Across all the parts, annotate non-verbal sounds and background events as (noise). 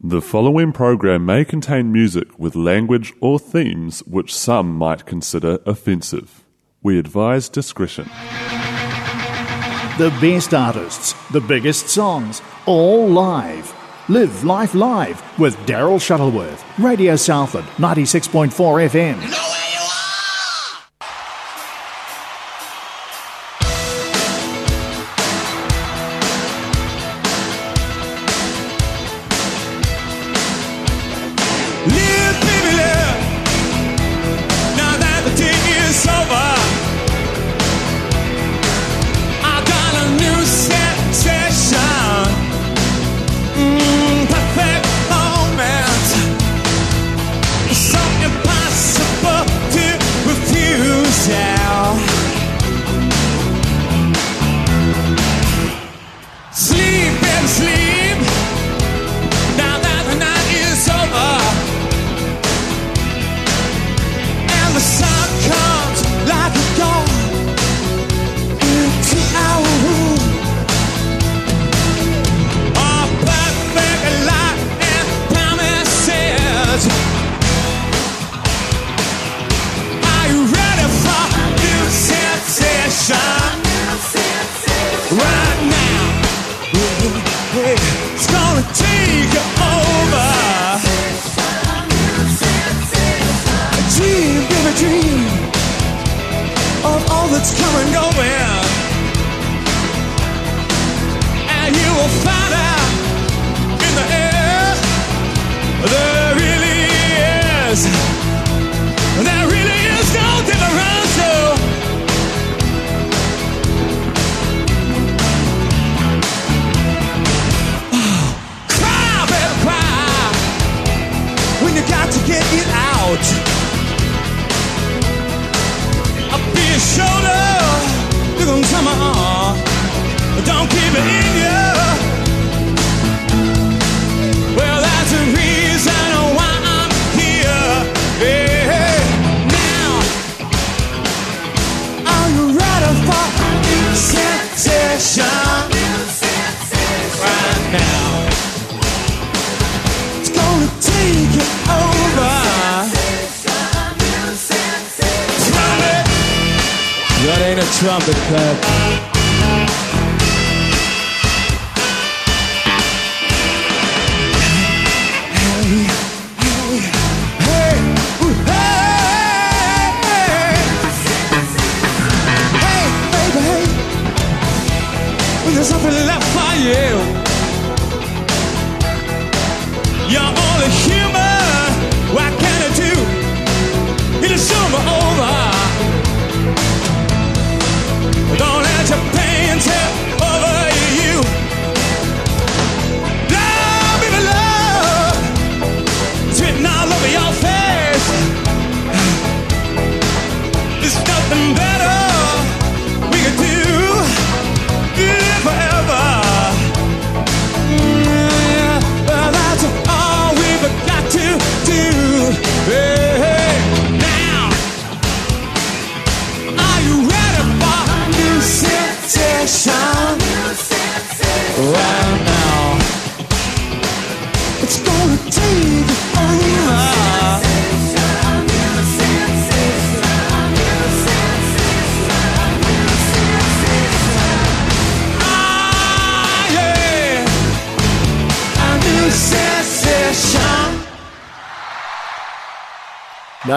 The following program may contain music with language or themes which some might consider offensive. We advise discretion. The best artists, the biggest songs, all live. Live Life Live with Daryl Shuttleworth, Radio Southland, 96.4 FM. trumpet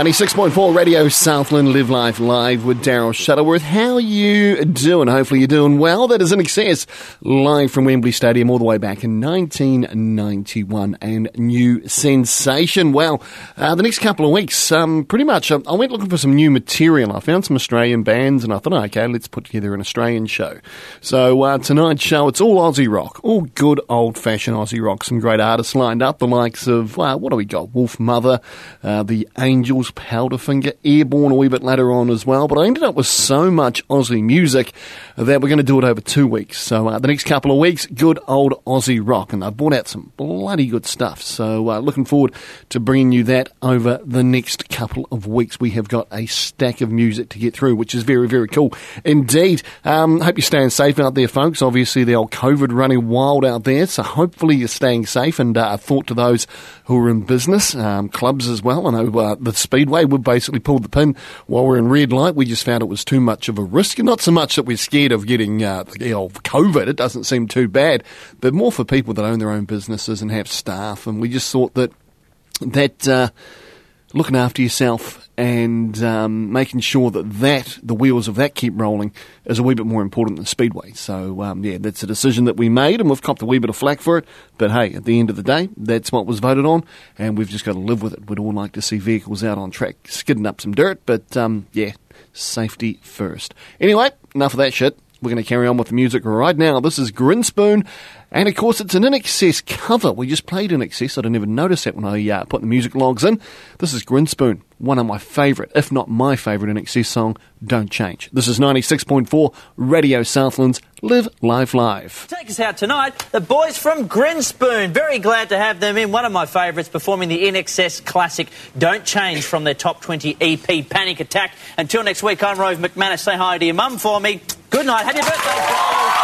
96.4 Radio Southland Live Life Live with Daryl Shuttleworth. How you doing? Hopefully you're doing well. That is INXS live from Wembley Stadium all the way back in 1991 and new sensation. Well, uh, the next couple of weeks, um, pretty much, uh, I went looking for some new material. I found some Australian bands and I thought, okay, let's put together an Australian show. So uh, tonight's show, it's all Aussie rock, all good old fashioned Aussie rock. Some great artists lined up, the likes of, uh, what do we got? Wolfmother, uh, the Angels, Powderfinger, Airbourne a wee bit later on as well. But I ended up with so much Aussie music that we're going to do it over two weeks. So uh, the next couple of weeks, good old Aussie rock. And I brought out some bloody good stuff. So uh, looking forward to bringing you that over the next couple of weeks. We have got a stack of music to get through, which is very, very cool indeed. Um, hope you're staying safe out there, folks. Obviously, the old COVID running wild out there. So hopefully you're staying safe and uh, a thought to those who are in business, um, clubs as well. I know uh, the Speedway, we basically pulled the pin while we are in red light. We just found it was too much of a risk. And not so much that we're scared of getting uh, you COVID, it doesn't seem too bad, but more for people that own their own businesses and have staff. And we just thought that that uh, looking after yourself and um, making sure that that the wheels of that keep rolling is a wee bit more important than speedway. So um, yeah, that's a decision that we made, and we've copped a wee bit of flack for it. But hey, at the end of the day, that's what was voted on, and we've just got to live with it. We'd all like to see vehicles out on track skidding up some dirt, but um, yeah, safety first. Anyway, enough of that shit. We're going to carry on with the music right now. This is Grinspoon, and of course, it's an INXS cover. We just played INXS. I didn't even notice that when I uh, put the music logs in. This is Grinspoon, one of my favourite, if not my favourite INXS song, Don't Change. This is 96.4 Radio Southlands Live Live Live. Take us out tonight, the boys from Grinspoon. Very glad to have them in. One of my favourites performing the INXS classic Don't Change from their top 20 EP Panic Attack. Until next week, I'm Rove McManus. Say hi to your mum for me. Good night. Happy birthday, Joel.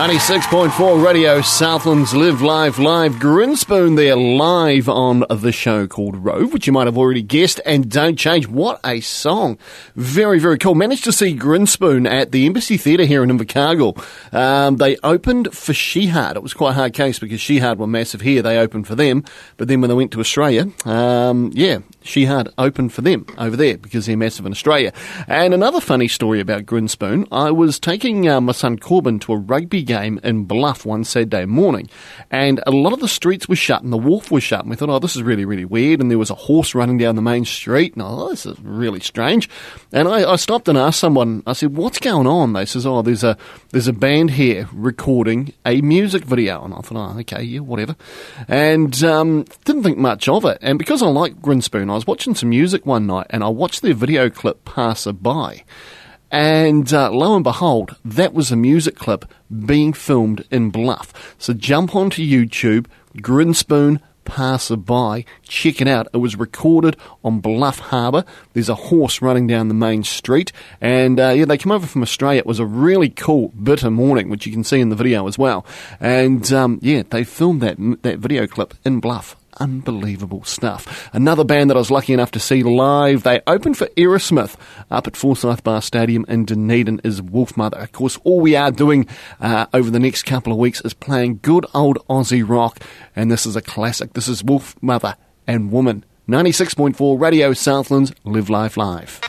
96.4 Radio Southlands Live Live Live. Grinspoon there live on the show called Rove, which you might have already guessed, and Don't Change. What a song. Very, very cool. Managed to see Grinspoon at the Embassy Theatre here in Invercargill. Um, they opened for Shihad. It was quite a hard case because Shihad were massive here. They opened for them. But then when they went to Australia, um, yeah, Shihad opened for them over there because they're massive in Australia. And another funny story about Grinspoon, I was taking uh, my son Corbin to a rugby game in Bluff one Saturday morning, and a lot of the streets were shut and the wharf was shut. And we thought, oh, this is really, really weird. And there was a horse running down the main street, and oh, this is really strange. And I, I stopped and asked someone, I said, what's going on? They says, oh, there's a there's a band here recording a music video. And I thought, oh, okay, yeah, whatever. And um, didn't think much of it. And because I like Grinspoon, I was watching some music one night, and I watched their video clip passer by. And uh, lo and behold, that was a music clip being filmed in Bluff. So jump onto YouTube, Grinspoon Passerby, check it out. It was recorded on Bluff Harbour. There's a horse running down the main street, and uh, yeah, they came over from Australia. It was a really cool, bitter morning, which you can see in the video as well. And um, yeah, they filmed that that video clip in Bluff unbelievable stuff. Another band that I was lucky enough to see live, they opened for Aerosmith up at Forsyth Bar Stadium in Dunedin is Wolfmother. Of course, all we are doing uh, over the next couple of weeks is playing good old Aussie rock, and this is a classic. This is Wolfmother and Woman. 96.4 Radio Southlands, Live Life Live.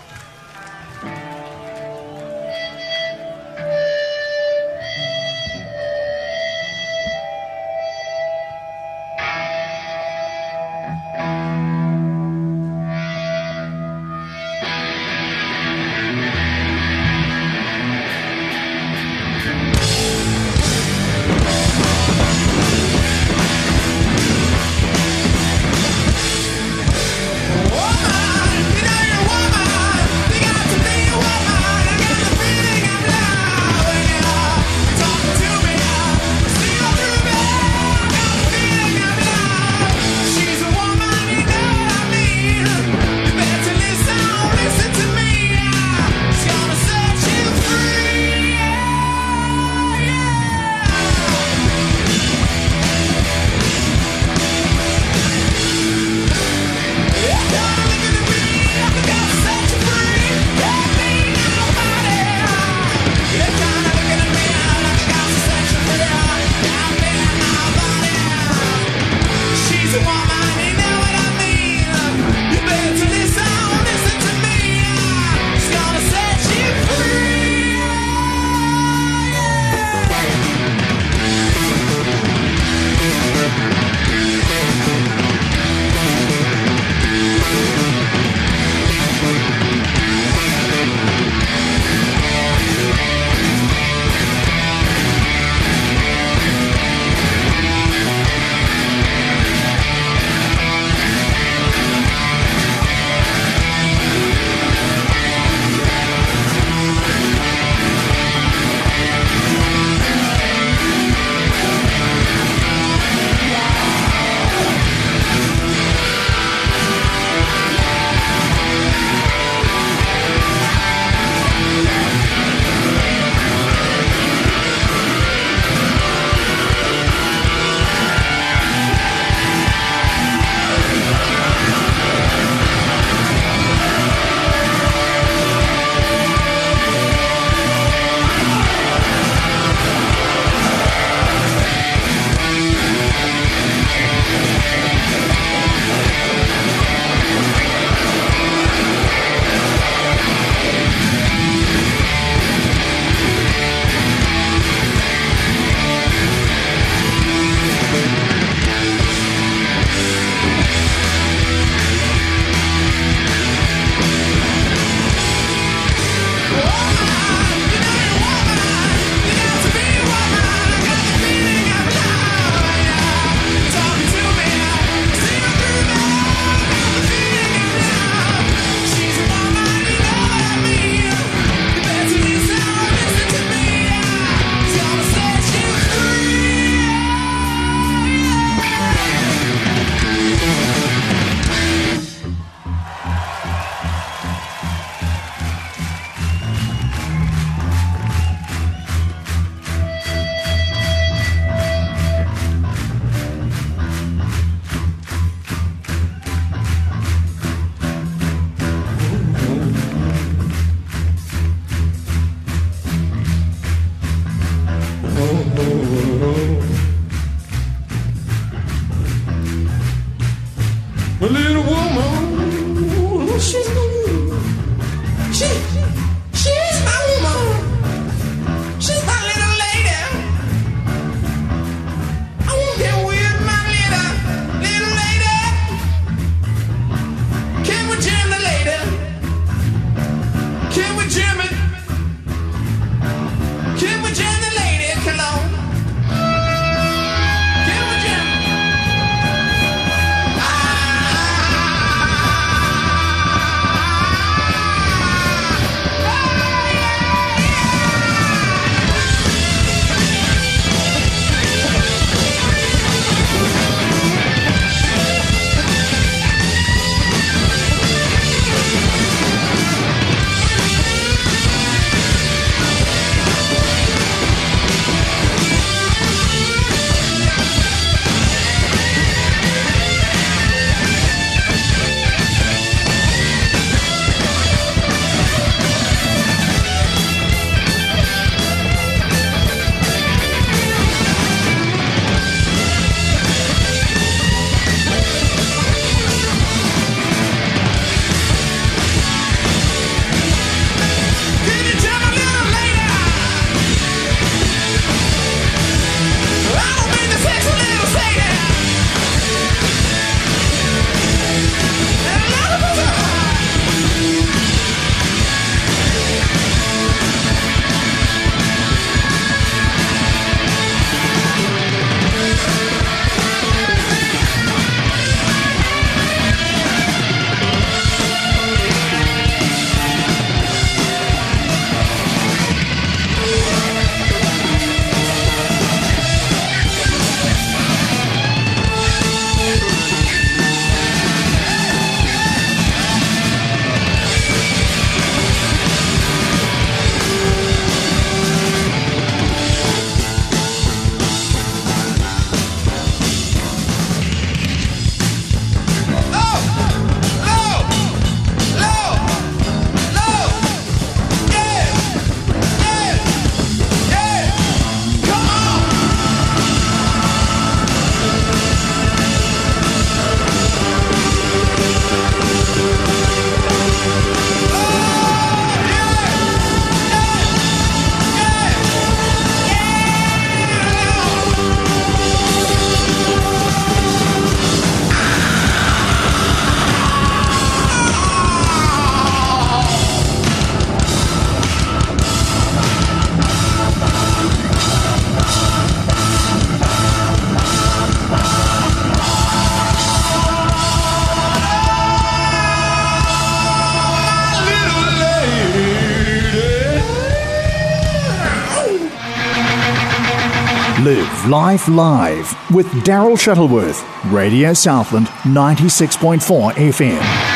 Life Live with Daryl Shuttleworth, Radio Southland 96.4 FM.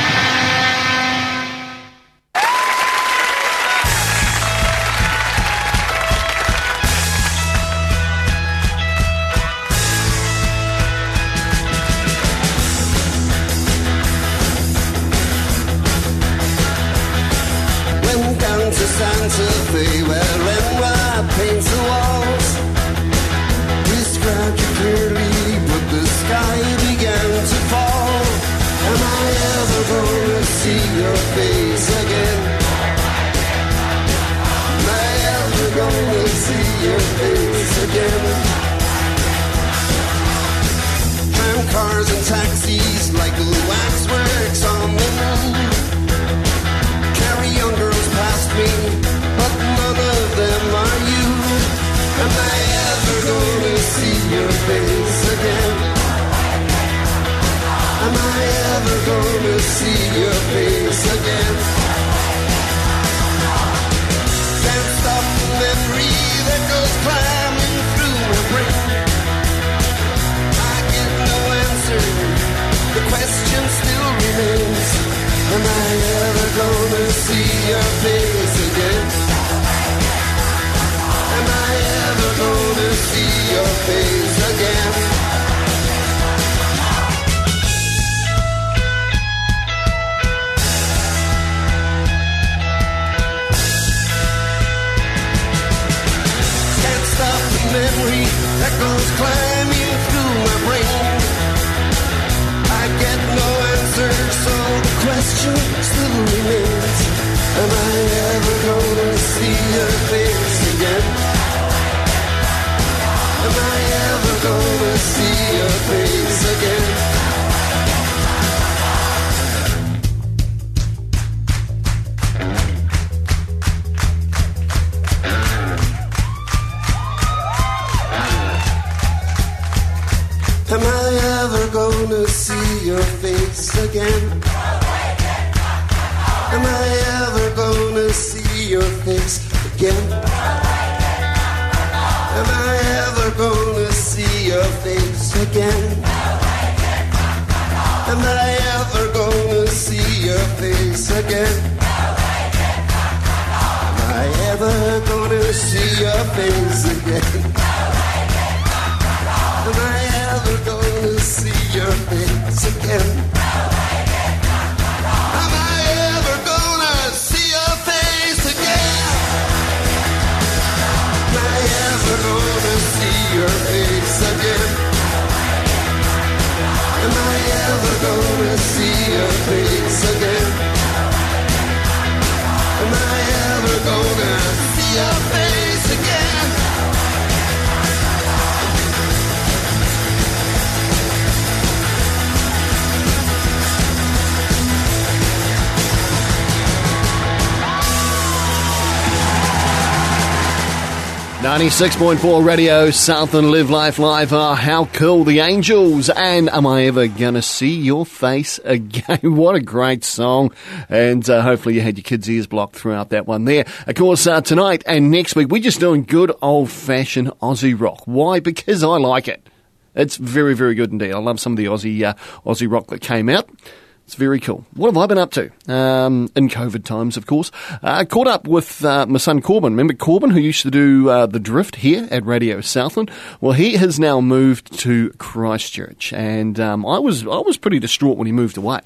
see your face. 96.4 Radio, Southland Live Life Live are How Cool the Angels and Am I Ever Gonna See Your Face Again? (laughs) what a great song. And uh, hopefully you had your kids' ears blocked throughout that one there. Of course, uh, tonight and next week, we're just doing good old fashioned Aussie rock. Why? Because I like it. It's very, very good indeed. I love some of the Aussie, uh, Aussie rock that came out. It's very cool. What have I been up to? Um, in COVID times, of course. Uh, caught up with uh, my son Corbin. Remember Corbin, who used to do uh, the drift here at Radio Southland? Well, he has now moved to Christchurch, and um, I was I was pretty distraught when he moved away.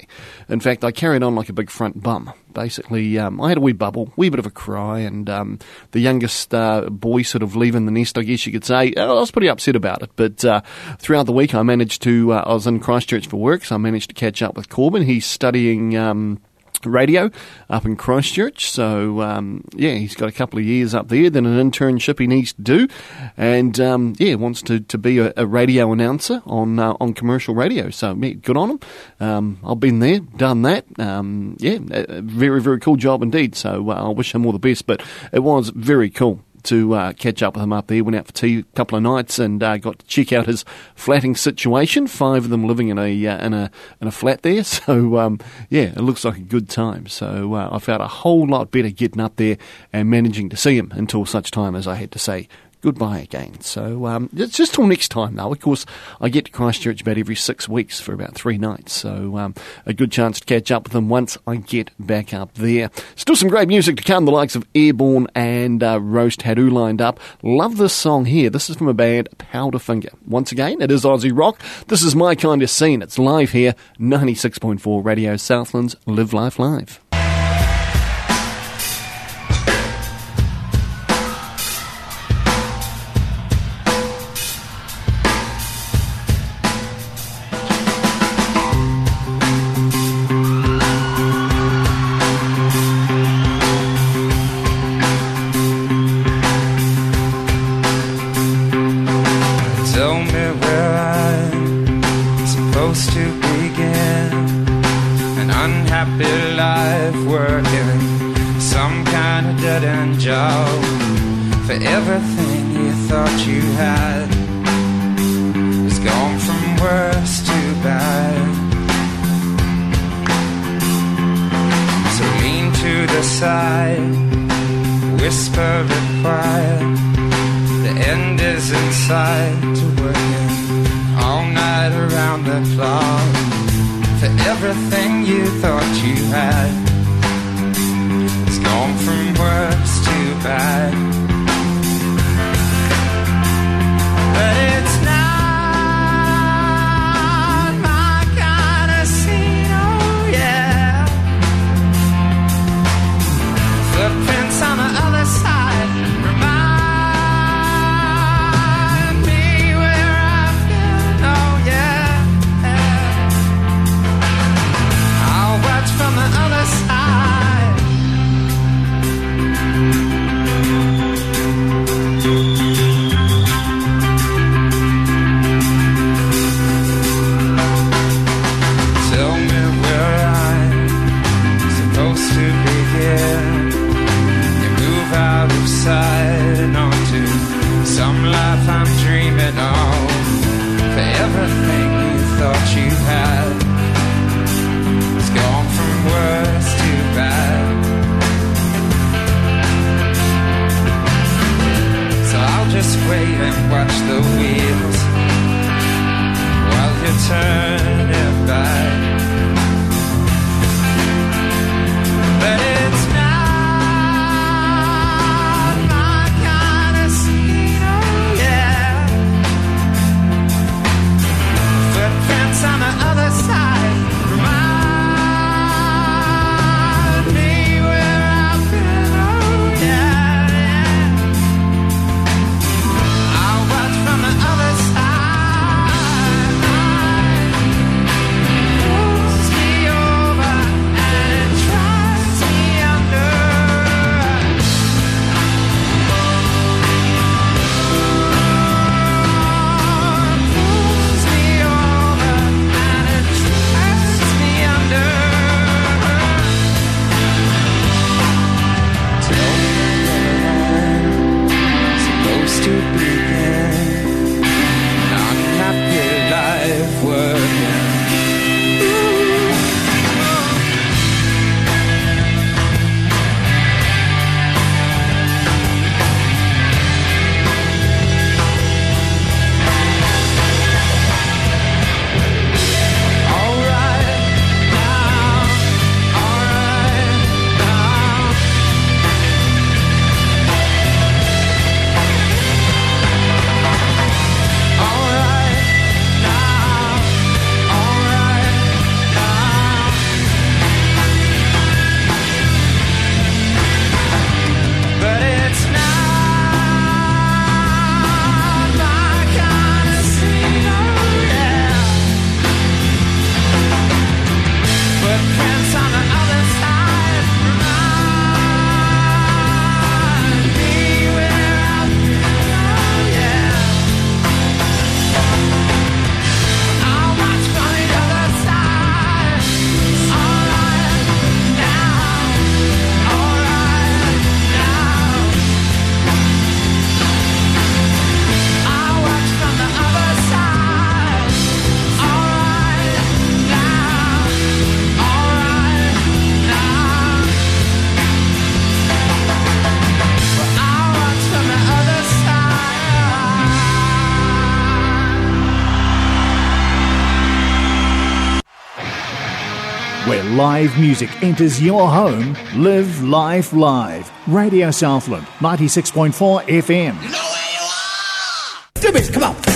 In fact, I carried on like a big front bum. Basically, um, I had a wee bubble, wee bit of a cry, and um, the youngest uh, boy sort of leaving the nest, I guess you could say. I was pretty upset about it, but uh, throughout the week, I managed to. Uh, I was in Christchurch for work, so I managed to catch up with Corbin. He's studying. Um, radio up in Christchurch. So um, yeah, he's got a couple of years up there, then an internship he needs to do, and um, yeah, wants to, to be a, a radio announcer on uh, on commercial radio. So yeah, good on him. Um, I've been there, done that. Um, yeah, very very cool job indeed. So uh, I wish him all the best. But it was very cool to uh, catch up with him up there. Went out for tea a couple of nights and uh, got to check out his flatting situation. Five of them living in a uh, in a in a flat there. (laughs) So um, yeah, it looks like a good time. So uh, I felt a whole lot better getting up there and managing to see him until such time as I had to say goodbye again. So um, it's just till next time, though. Of course, I get to Christchurch about every six weeks for about three nights, so um, a good chance to catch up with them once I get back up there. Still some great music to come, the likes of Airbourne and uh, Rose Tattoo lined up. Love this song here. This is from a band, Powderfinger. Once again, it is Aussie rock. This is my kind of scene. It's live here, 96.4 Radio Southlands, Live Life Live. live music enters your home, live life live. Radio Southland, 96.4 FM. You know where you are! Dibbits, come on!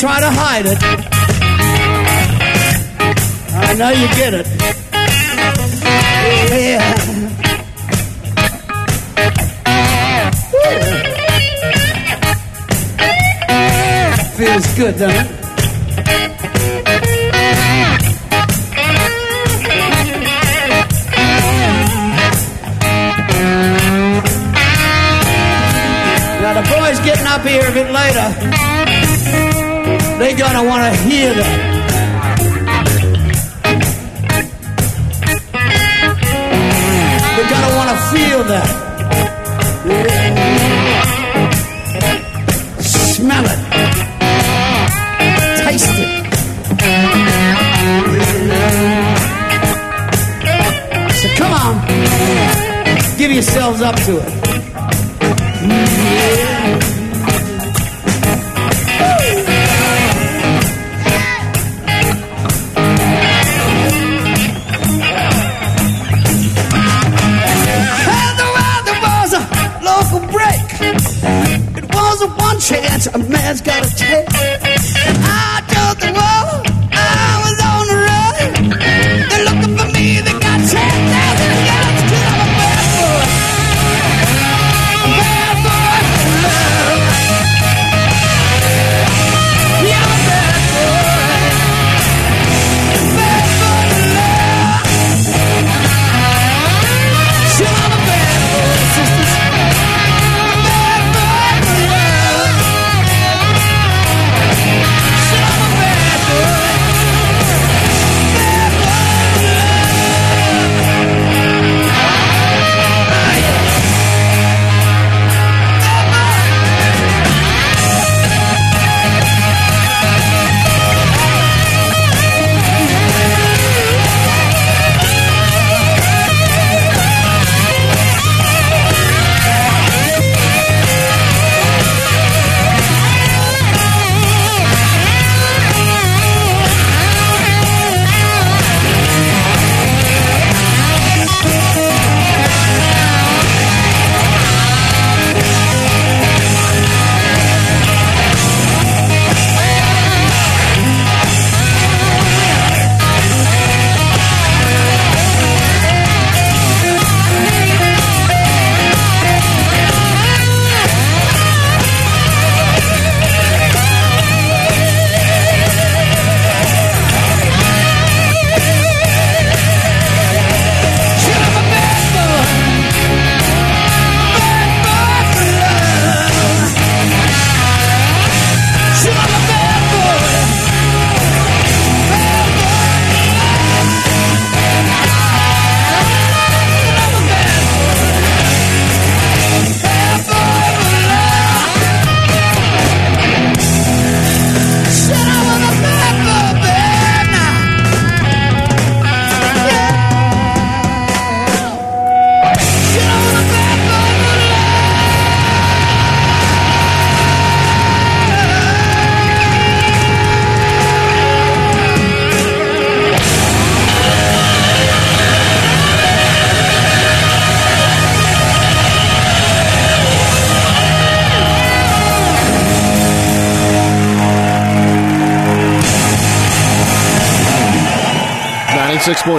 Trying to hide it. I know you get it. Yeah. Feels good, doesn't it? Now the boys getting up here a bit later, they gonna want to hear that. They're gonna want to feel that. Smell it. Taste it. So come on, give yourselves up to it. A man's got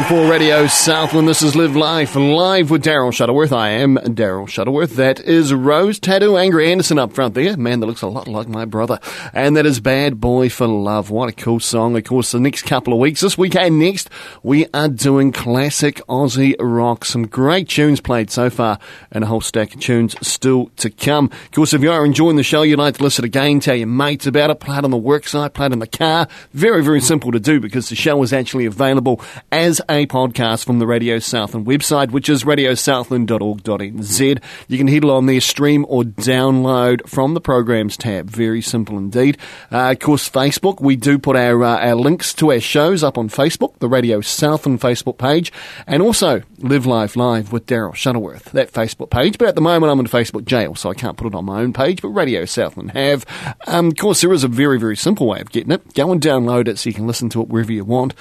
104 Radio Southland. This is Live Life, live with Daryl Shuttleworth. I am Daryl Shuttleworth. That is Rose Tattoo Angry Anderson up front there. Man, that looks a lot like my brother. And that is Bad Boy for Love. What a cool song. Of course, the next couple of weeks, this weekend next, we are doing classic Aussie rock. Some great tunes played so far and a whole stack of tunes still to come. Of course, if you are enjoying the show, you'd like to listen again, tell your mates about it, play it on the worksite, play it in the car. Very, very simple to do because the show is actually available as a podcast from the Radio Southland website, which is radiosouthland.org.nz. You can head along there, stream or download from the programs tab. Very simple indeed. Uh, of course, Facebook. We do put our uh, our links to our shows up on Facebook, the Radio Southland Facebook page, and also Live Life Live with Daryl Shuttleworth, that Facebook page. But at the moment, I'm in Facebook jail, so I can't put it on my own page. But Radio Southland have. Um, of course, there is a very very simple way of getting it. Go and download it so you can listen to it wherever you want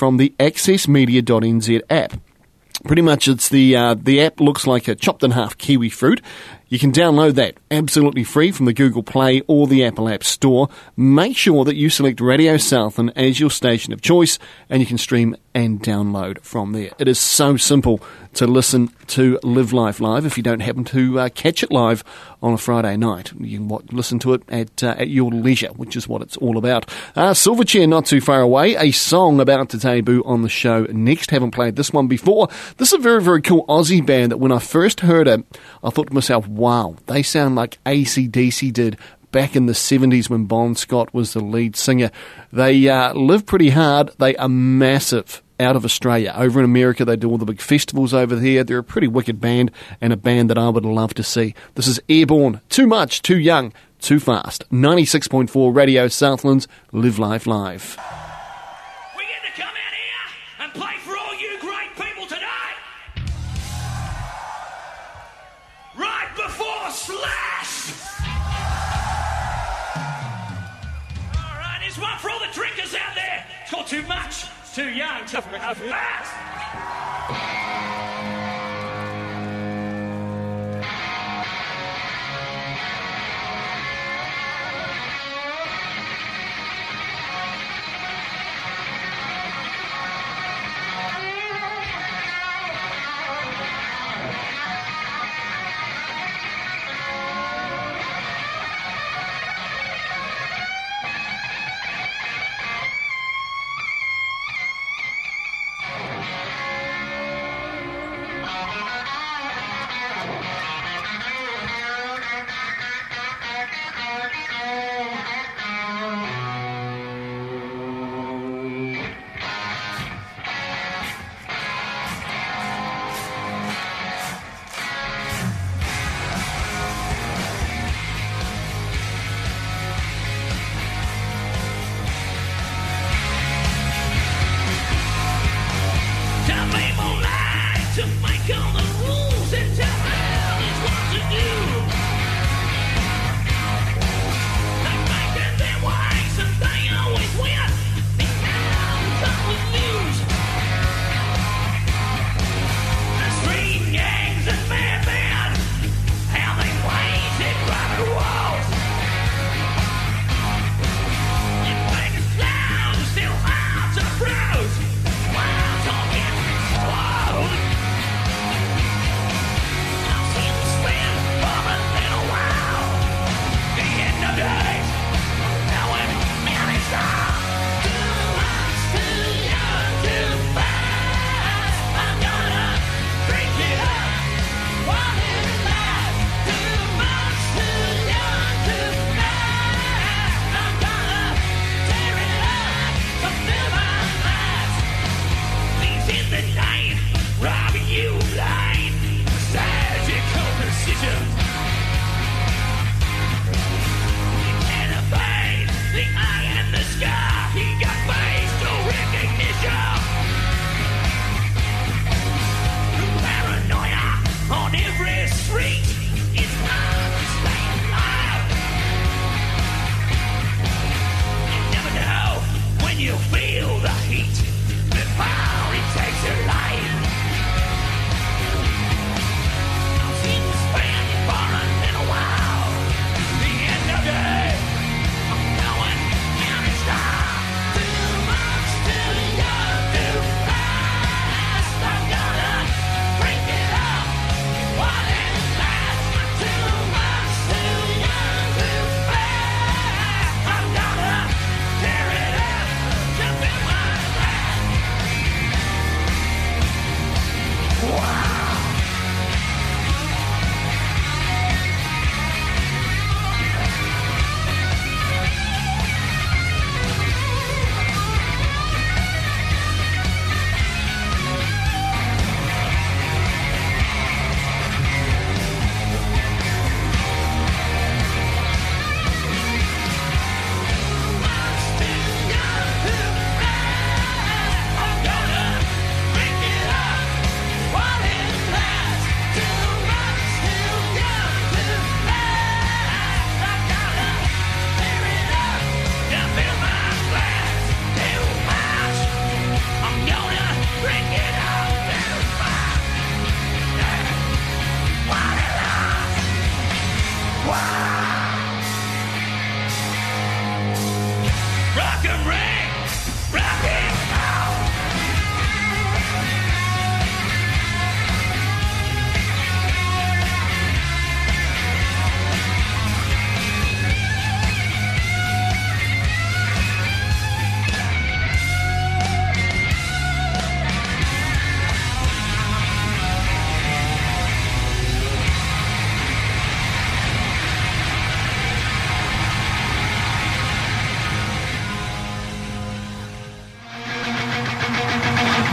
from the accessmedia.nz app. Pretty much, it's the uh, the app looks like a chopped in half kiwi fruit. You can download that absolutely free from the Google Play or the Apple App Store. Make sure that you select Radio Southland as your station of choice, and you can stream and download from there. It is so simple to listen to Live Life Live if you don't happen to uh, catch it live on a Friday night. You can wa- listen to it at uh, at your leisure, which is what it's all about. Uh, Silverchair, not too far away. A song about to debut on the show next. Haven't played this one before. This is a very, very cool Aussie band that when I first heard it, I thought to myself, wow, they sound like ACDC did back in the 70s when Bon Scott was the lead singer. They uh, live pretty hard. They are massive out of Australia. Over in America, they do all the big festivals over there. They're a pretty wicked band and a band that I would love to see. This is Airbourne. Too much, too young, too fast. 96.4 Radio Southlands. Live Life Live. Too much, too young, too fast.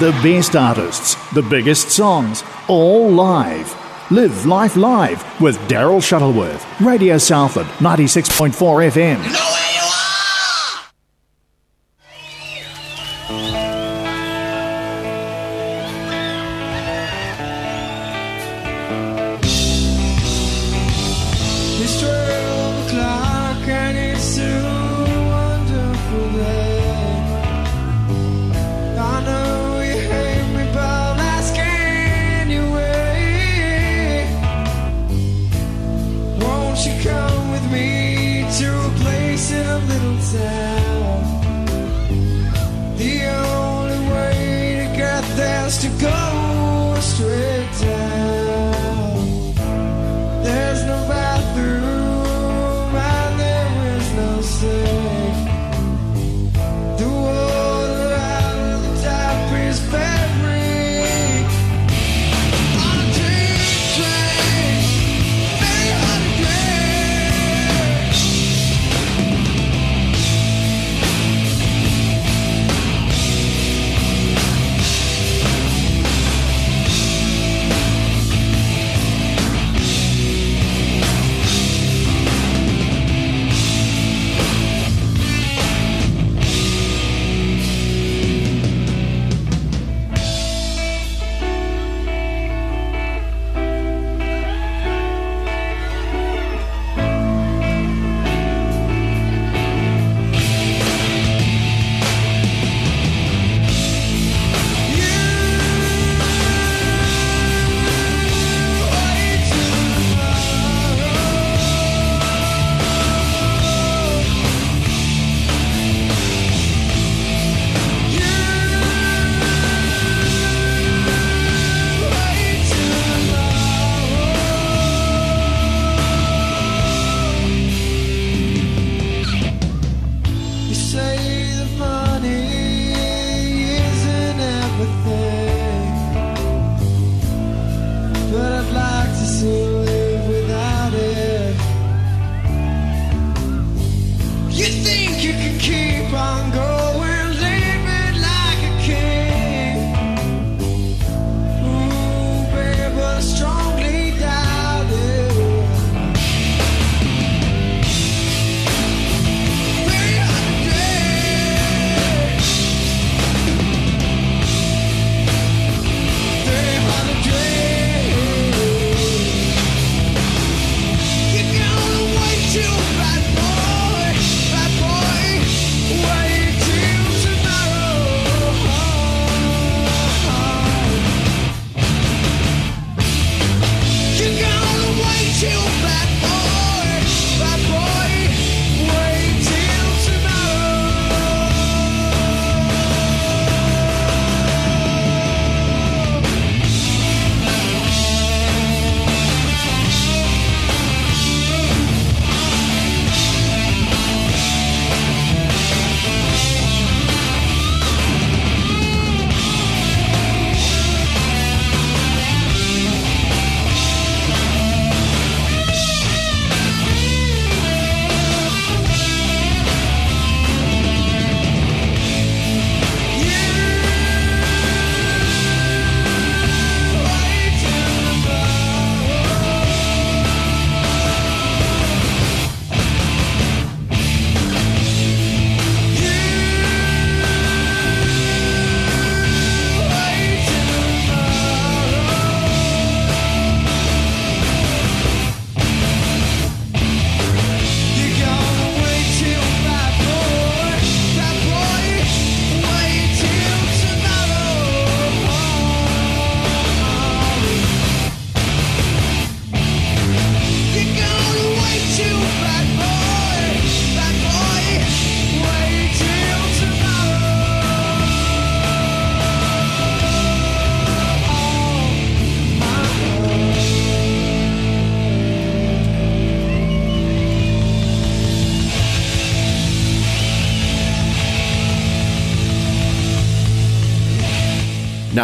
The best artists, the biggest songs, all live. Live Life Live with Daryl Shuttleworth, Radio Southland, 96.4 FM.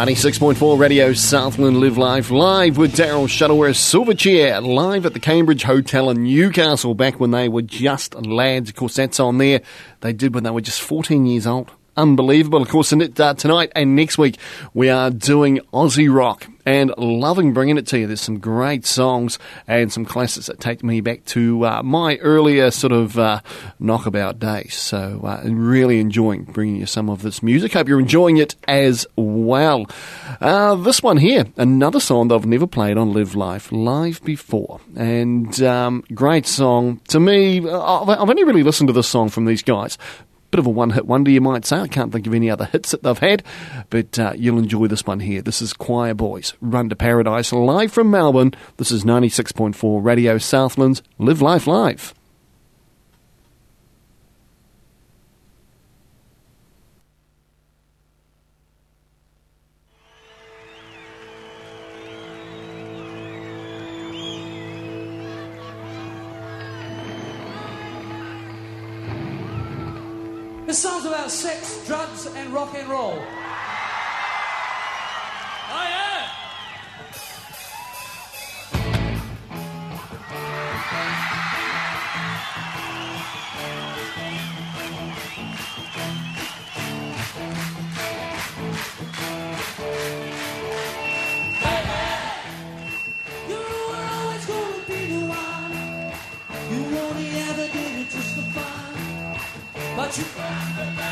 96.4 Radio Southland Live Life, live with Daryl Shuttleworth Silverchair, live at the Cambridge Hotel in Newcastle back when they were just lads. Of course, that's on there. They did when they were just 14 years old. Unbelievable. Of course, uh, tonight and next week we are doing Aussie rock and loving bringing it to you. There's some great songs and some classics that take me back to uh, my earlier sort of uh, knockabout days. So, uh, really enjoying bringing you some of this music. Hope you're enjoying it as well. Uh, this one here, another song that I've never played on Live Life live before, and um, great song to me. I've I've only really listened to this song from these guys bit of a one hit wonder, you might say. I can't think of any other hits that they've had, but uh, you'll enjoy this one here. This is Choirboys, Run to Paradise, live from Melbourne. This is 96.4 Radio Southlands, Live Life Live. But you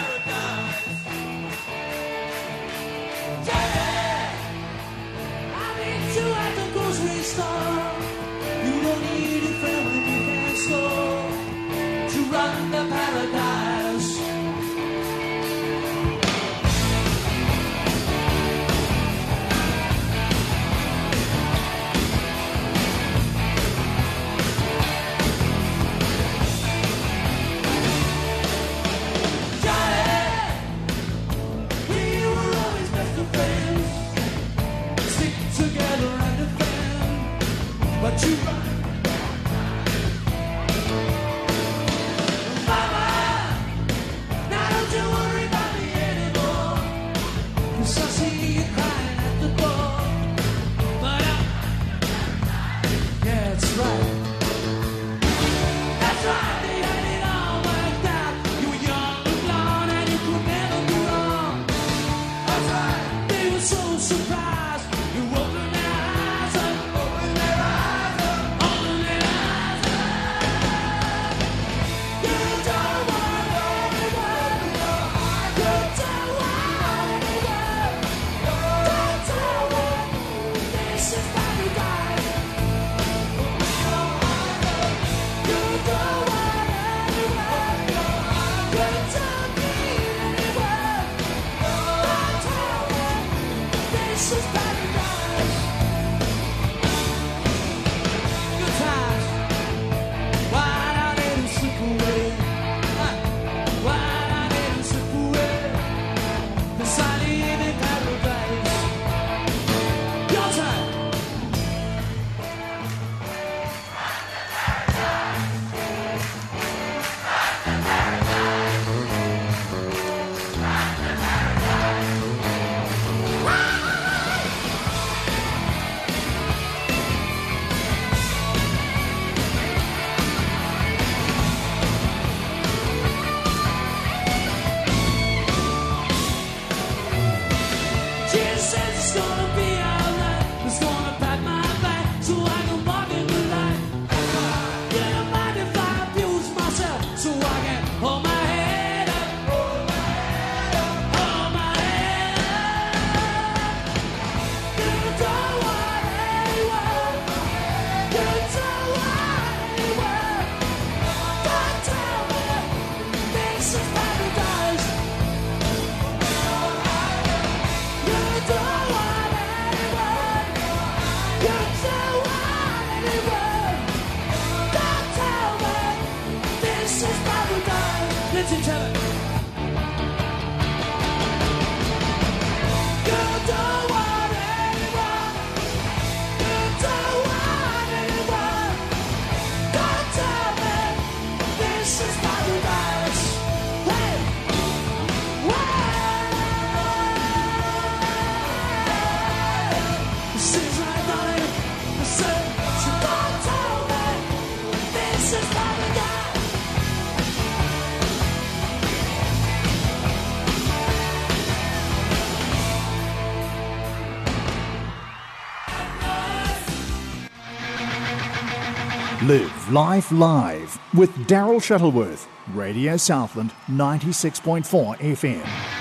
Life Live with Daryl Shuttleworth, Radio Southland 96.4 FM.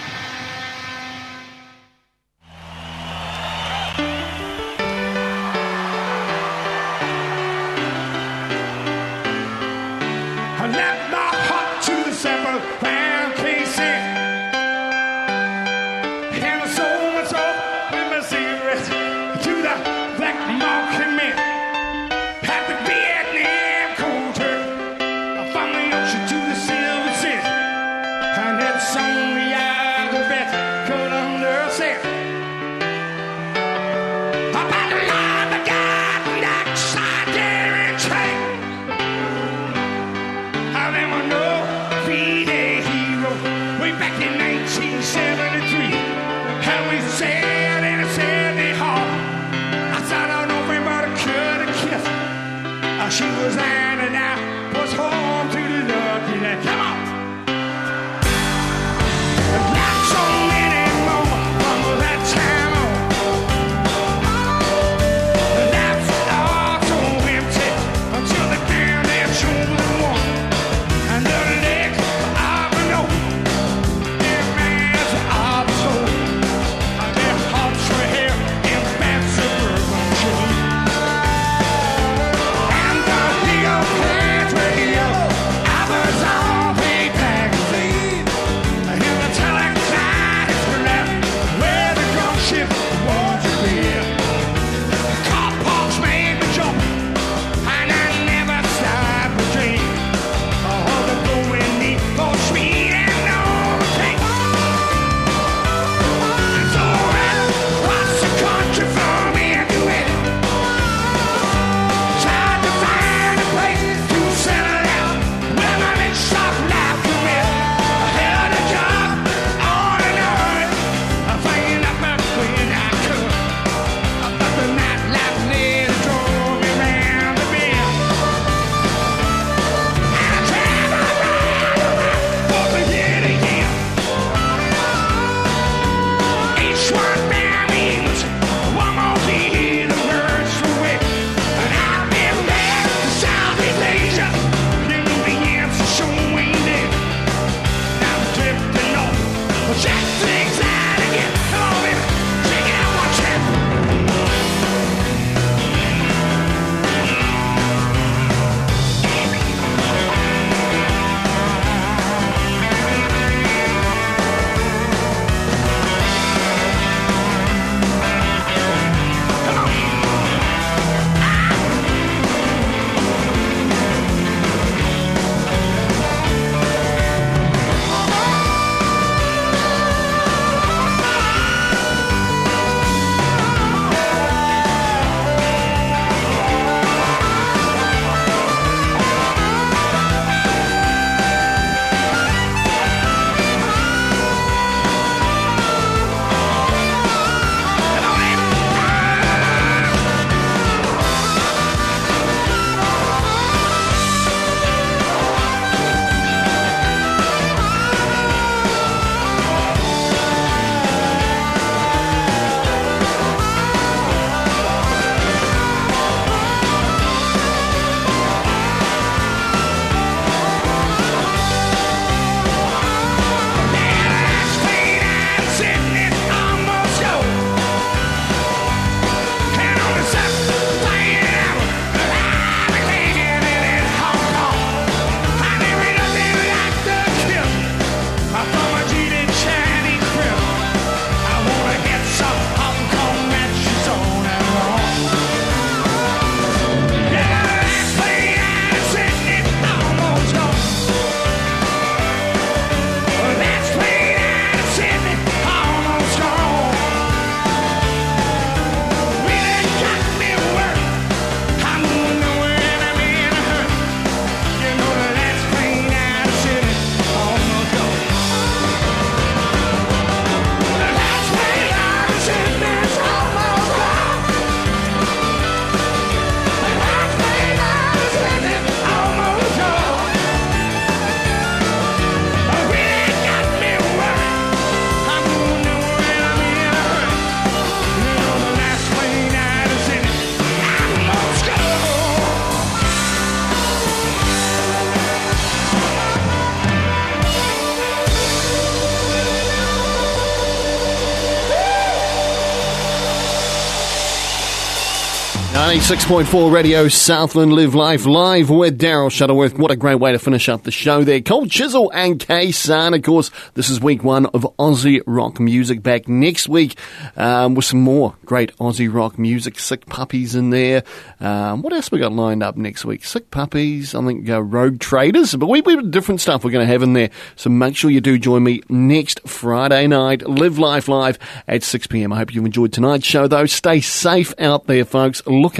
96.4 Radio Southland Live Life Live with Daryl Shuttleworth. What a great way to finish up the show there. Cold Chisel and Khe Sanh. Of course, this is week one of Aussie rock music. Back next week um, with some more great Aussie rock music. Sick Puppies in there. Um, what else we got lined up next week? Sick Puppies, I think uh, Rogue Traders. But we, we have different stuff we're going to have in there. So make sure you do join me next Friday night. Live Life Live at 6pm. I hope you've enjoyed tonight's show though. Stay safe out there, folks. Look